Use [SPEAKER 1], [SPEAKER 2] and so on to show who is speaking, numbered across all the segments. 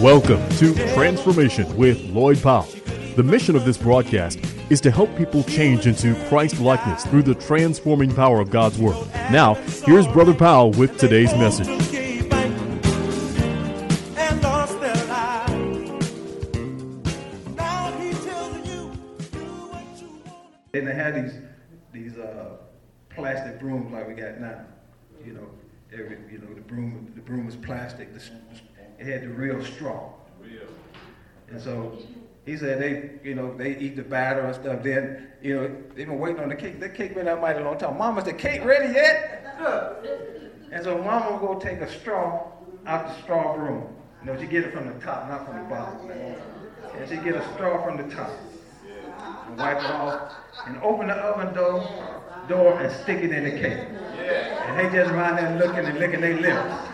[SPEAKER 1] Welcome to Transformation with Lloyd Powell. The mission of this broadcast is to help people change into Christ likeness through the transforming power of God's Word. Now, here's Brother Powell with today's message.
[SPEAKER 2] And they had these these uh, plastic brooms like we got now. You know, every you know the broom the broom was plastic. The, it had the real straw. And so he said they you know they eat the batter and stuff. Then you know they've been waiting on the cake. The cake been out mighty long time. Mama's the cake ready yet? And so Mama will go take a straw out the straw broom. You know, she get it from the top, not from the bottom. And she get a straw from the top and wipe it off and open the oven door, door and stick it in the cake. And they just around there looking and licking their lips.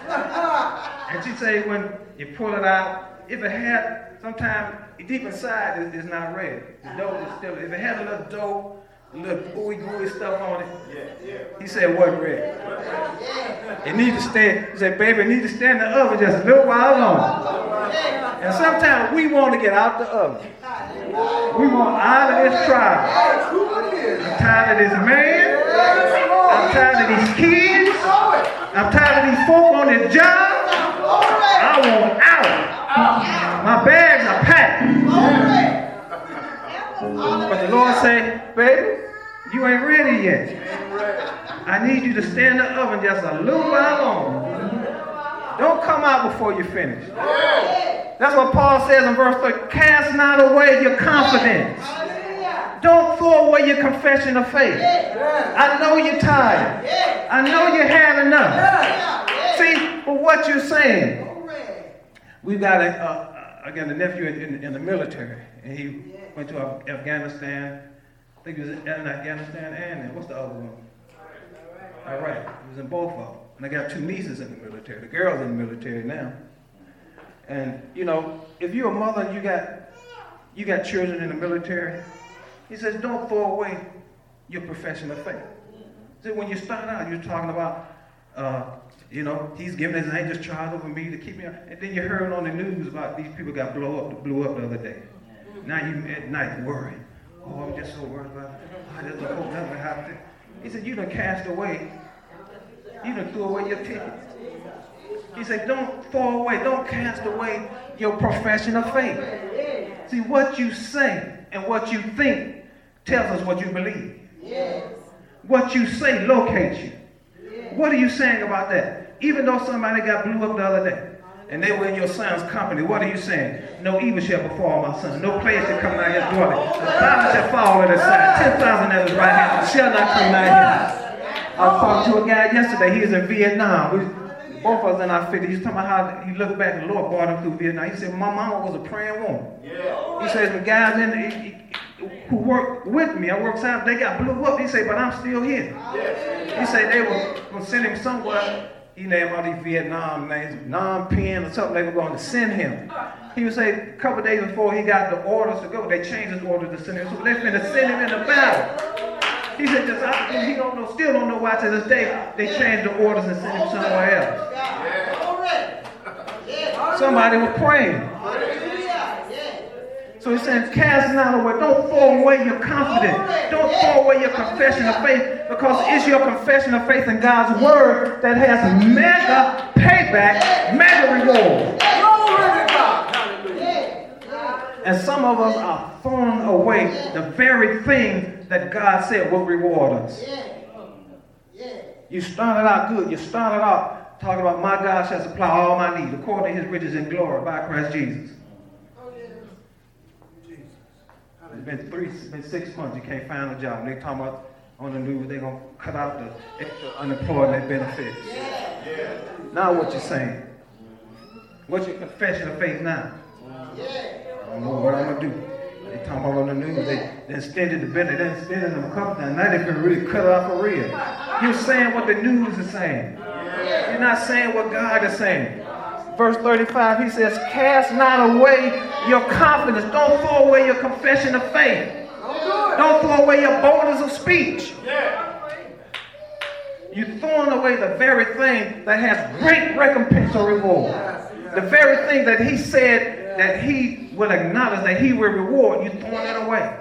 [SPEAKER 2] And she say when you pull it out, if it had, sometimes deep inside is not red. The dough is still, if it had a little dough, a little ooey gooey stuff on it, he said it wasn't red. It need to stay, he said, baby, it need to stay in the oven just a little while longer. And sometimes we want to get out the oven. We want out of this trial. I'm tired of this man. I'm tired of these kids. I'm tired of these folk on this job. I want out. My bags are packed. But the Lord say, baby, you ain't ready yet. I need you to stay in the oven just a little while longer. Don't come out before you finish. That's what Paul says in verse 3. Cast not away your confidence. Don't throw away your confession of faith. I know you're tired. I know you had enough. See, but what you're saying, we've got a, uh, again, a nephew in, in, the military, and he went to Afghanistan. I think he was in Afghanistan and what's the other one? Iraq. He was in both of them. And I got two nieces in the military. The girl's in the military now. And you know, if you're a mother and you got you got children in the military, he says, don't throw away your profession of faith. See, when you start out, you're talking about, uh, you know, he's giving his angels charge over me to keep me. And then you heard on the news about these people got blow up, blew up the other day. Now you at night worrying. Oh, I'm just so worried about it. I just hope nothing happens. He said, you done cast away. You done threw away your ticket. He said, don't fall away. Don't cast away your profession of faith. See, what you say and what you think tells us what you believe. Yes. What you say locates you. What are you saying about that? Even though somebody got blew up the other day and they were in your son's company, what are you saying? No evil shall befall my son. No plague shall come nigh his dwelling. The thousand shall fall at his side. Ten thousand at his right hand shall not come nigh him. I was talking to a guy yesterday. He was in Vietnam. We, both of us in our 50s. He's talking about how he looked back and the Lord brought him through Vietnam. He said, My mama was a praying woman. Yeah. He says, The guys in the, who worked with me, I worked out, they got blew up. He said, But I'm still here. Yeah. He said they were going to send him somewhere. He named all these Vietnam names, Phnom Penh or something. They were going to send him. He would say a couple days before he got the orders to go, they changed his order to send him. So they're going to send him in the battle. He said, just, I, he don't know, still don't know why to this day they changed the orders and sent him somewhere else. Somebody was praying. So he's saying, cast not away. Don't throw away your confidence. Don't throw away your confession of faith because it's your confession of faith in God's word that has mega payback, mega reward. Glory to God. And some of us are throwing away the very thing that God said will reward us. You started out good. You started out talking about my God shall supply all my needs according to his riches and glory by Christ Jesus. It's been three, it's been six months. You can't find a job. They talking about on the news they're gonna cut out the extra unemployment benefits. Yeah. Now what you're saying? What's your confession of faith now? I don't know what I'm gonna do. They talking about on the news, they, they extended the benefit, they extended them a couple times. Now they can really cut it off for real. You're saying what the news is saying. You're not saying what God is saying. Verse 35, he says, Cast not away your confidence. Don't throw away your confession of faith. Don't throw away your boldness of speech. You're throwing away the very thing that has great recompense or reward. The very thing that he said that he will acknowledge that he will reward, you're throwing it away.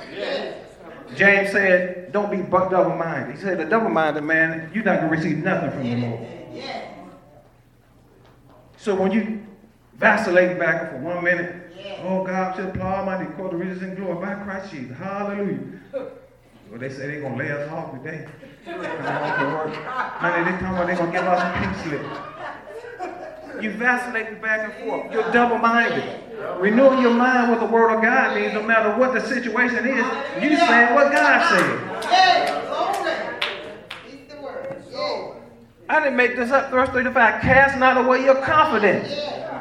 [SPEAKER 2] James said, don't be double-minded. He said, the double-minded man, you're not going to receive nothing from the Lord. So when you vacillate back for one minute, oh God, shall apply my call the riches and glory by Christ Jesus. Hallelujah. Well, they say they're going to lay us off today. Man, they talking about they're going to give us a pink slip. You vacillate back and forth. You're double-minded. Renewing your mind with the word of God means no matter what the situation is, you say what God said. I didn't make this up. Verse 35. Cast not away your confidence.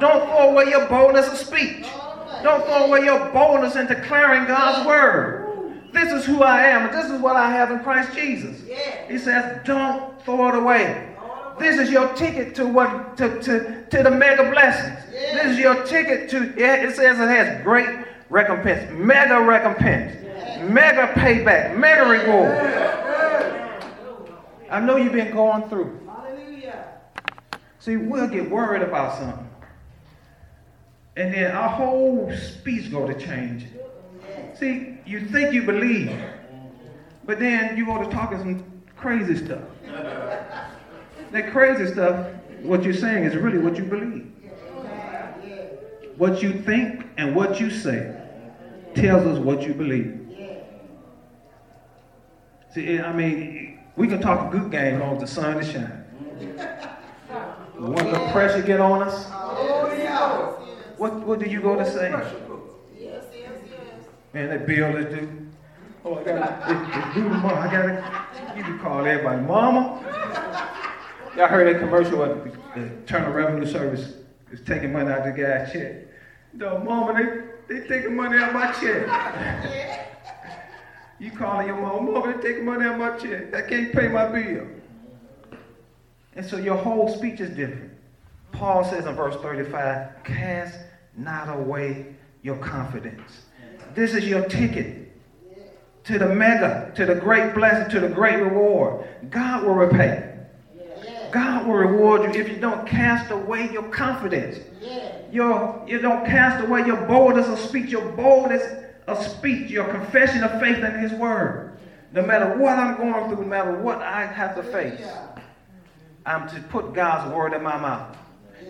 [SPEAKER 2] Don't throw away your boldness of speech. Don't throw away your boldness in declaring God's word. This is who I am, this is what I have in Christ Jesus. He says, don't throw it away. This is your ticket to what to, to, to the mega blessings. This is your ticket to it says it has great recompense, mega recompense, mega payback, mega reward. I know you've been going through. See, we'll get worried about something. And then our whole speech go to change. See, you think you believe, but then you go to talking some crazy stuff. That crazy stuff, what you're saying is really what you believe. What you think and what you say tells us what you believe. See, I mean, we can talk a good game long as the sun is shining. When the pressure get on us, what, what do you go to say? Yes, yes, yes. Man, that bill is due. Oh, I got it. Due tomorrow. I got it. You can call everybody, Mama. Y'all heard that commercial of the Internal Revenue Service is taking money out of the guy's check. No, mama, they, they taking money out of my check. you calling your mom, mama, they taking money out of my check. I can't pay my bill. And so your whole speech is different. Paul says in verse 35, cast not away your confidence. This is your ticket to the mega, to the great blessing, to the great reward. God will repay. God will reward you if you don't cast away your confidence. Your, you don't cast away your boldness of speech, your boldness of speech, your confession of faith in His Word. No matter what I'm going through, no matter what I have to face, I'm to put God's Word in my mouth.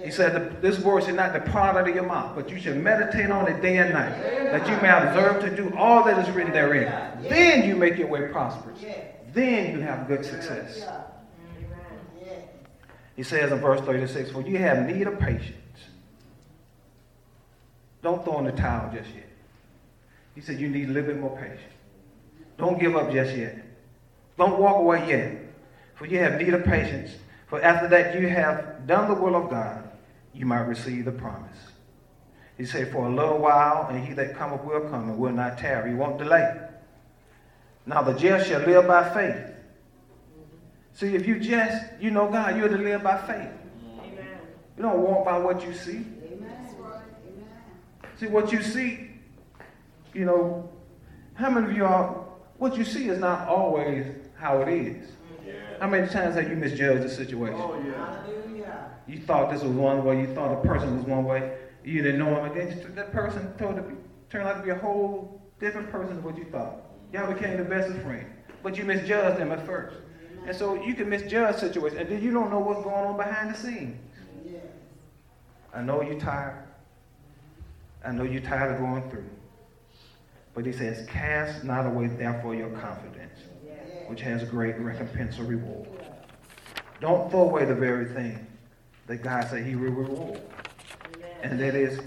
[SPEAKER 2] He said, This word should not depart out of your mouth, but you should meditate on it day and night, that you may observe to do all that is written therein. Then you make your way prosperous. Then you have good success. He says in verse 36, For you have need of patience. Don't throw in the towel just yet. He said you need a little bit more patience. Don't give up just yet. Don't walk away yet. For you have need of patience. For after that you have done the will of God, you might receive the promise. He said, For a little while, and he that cometh will come and will not tarry. He won't delay. Now the just shall live by faith. See, if you just, you know God, you're to live by faith. Amen. You don't walk by what you see. Amen. See, what you see, you know, how many of y'all, what you see is not always how it is. How many times have you misjudged a situation? Oh, yeah. You thought this was one way, you thought a person was one way, you didn't know him, and then that person told to be, turned out to be a whole different person than what you thought. Y'all became the best of friends, but you misjudged them at first. And so you can misjudge situations. And then you don't know what's going on behind the scenes. Yeah. I know you're tired. I know you're tired of going through. But he says, cast not away therefore your confidence, which has a great recompense or reward. Don't throw away the very thing that God said he will reward. And that is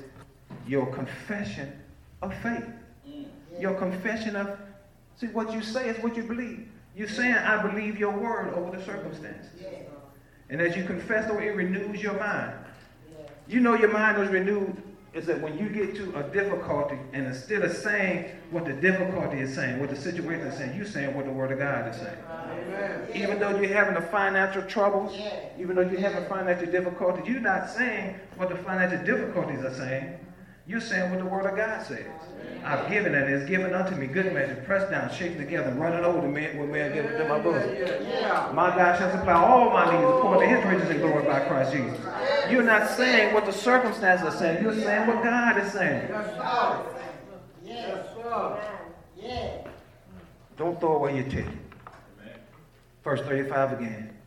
[SPEAKER 2] your confession of faith. Mm-hmm. Your confession of, see, what you say is what you believe. You're saying, I believe your word over the circumstances. And as you confess the way, it renews your mind. You know your mind was renewed is that when you get to a difficulty, and instead of saying what the difficulty is saying, what the situation is saying, you're saying what the Word of God is saying. Amen. Even though you're having the financial troubles, even though you're having financial difficulties, you're not saying what the financial difficulties are saying. You're saying what the Word of God says. I've given and it's given unto me good measure, pressed down, shaken together, running over the man will man give it to my bosom. My God shall supply all my needs according to his riches and glory by Christ Jesus. You're not saying what the circumstances are saying. You're saying what God is saying.
[SPEAKER 3] Yes, sir.
[SPEAKER 2] Don't throw away your ticket. Verse 35 again.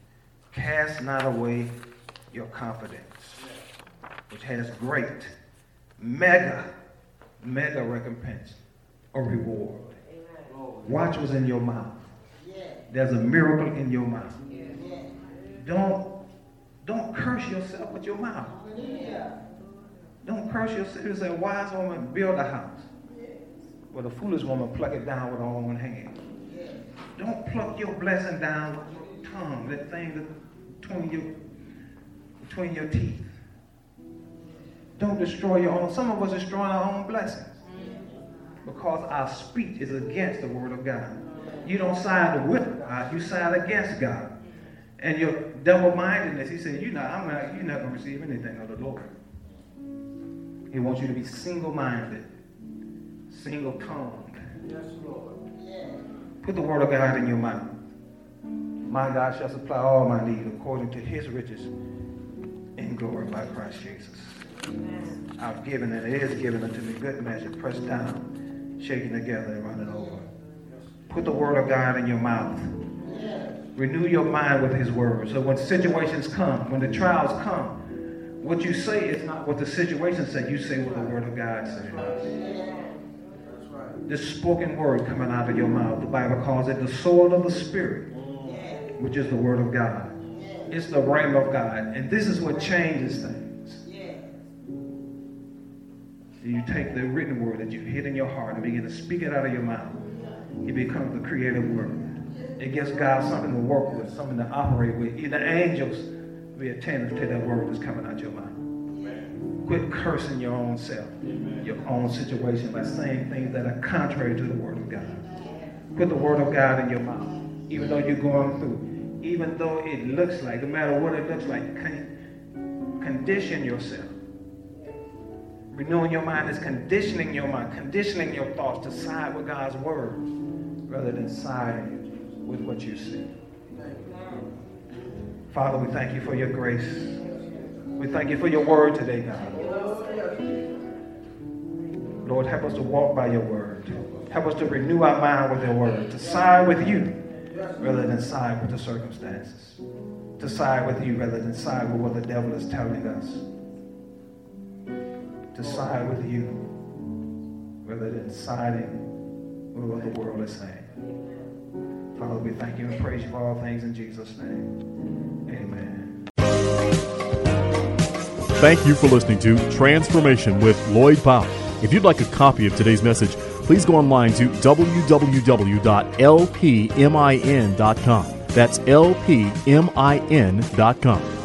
[SPEAKER 2] Cast not away your confidence, which has great, mega, mega recompense or reward. Watch what's in your mouth. There's a miracle in your mouth. Don't don't curse yourself with your mouth. Don't curse yourself. It a wise woman build a house. But a foolish woman pluck it down with her own hand. Don't pluck your blessing down with your tongue, that thing between your between your teeth. Don't destroy your own. Some of us destroying our own blessings because our speech is against the word of God. You don't side with God, you side against God. And your double-mindedness, he said, you're not, I'm not, you're not going to receive anything of the Lord. He wants you to be single-minded, single-tongued.
[SPEAKER 3] Yes, Lord.
[SPEAKER 2] Put the word of God in your mouth. My God shall supply all my need according to his riches in glory by Christ Jesus. Amen. I've given and it is given unto me good measure, pressed down, shaken together, and running over. Put the word of God in your mouth. Renew your mind with his word. So when situations come, when the trials come, what you say is not what the situation said. You say what the word of God says. This spoken word coming out of your mouth, the Bible calls it the sword of the Spirit, which is the word of God. It's the realm of God. And this is what changes things. You take the written word that you hid in your heart and begin to speak it out of your mouth. It becomes the creative word. It gives God something to work with, something to operate with. Even angels be attentive to that word that's coming out your mouth. Quit cursing your own self, your own situation by saying things that are contrary to the word of God. Put the word of God in your mouth, even though you're going through, even though it looks like, no matter what it looks like, condition yourself. Renewing your mind is conditioning your mind, conditioning your thoughts to side with God's word rather than siding with what you see. Father, we thank you for your grace. We thank you for your word today, God. Lord, help us to walk by your word. Help us to renew our mind with your word, to side with you rather than side with the circumstances, to side with you rather than side with what the devil is telling us, to side with you rather than siding with what the world is saying. Father, we thank you and praise you for all things in Jesus' name. Amen.
[SPEAKER 1] Thank you for listening to Transformation with Lloyd Powell. If you'd like a copy of today's message, please go online to www.lpmin.com. That's lpmin.com.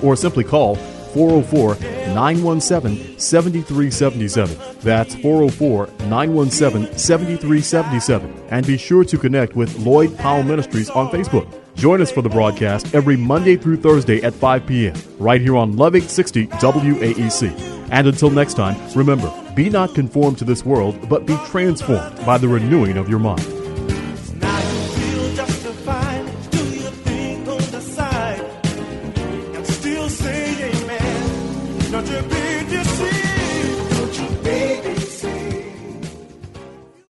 [SPEAKER 1] Or simply call 404 917 7377. That's 404 917 7377. And be sure to connect with Lloyd Powell Ministries on Facebook. Join us for the broadcast every Monday through Thursday at 5 p.m. right here on Love 860 WAEC. And until next time, remember, be not conformed to this world, but be transformed by the renewing of your mind.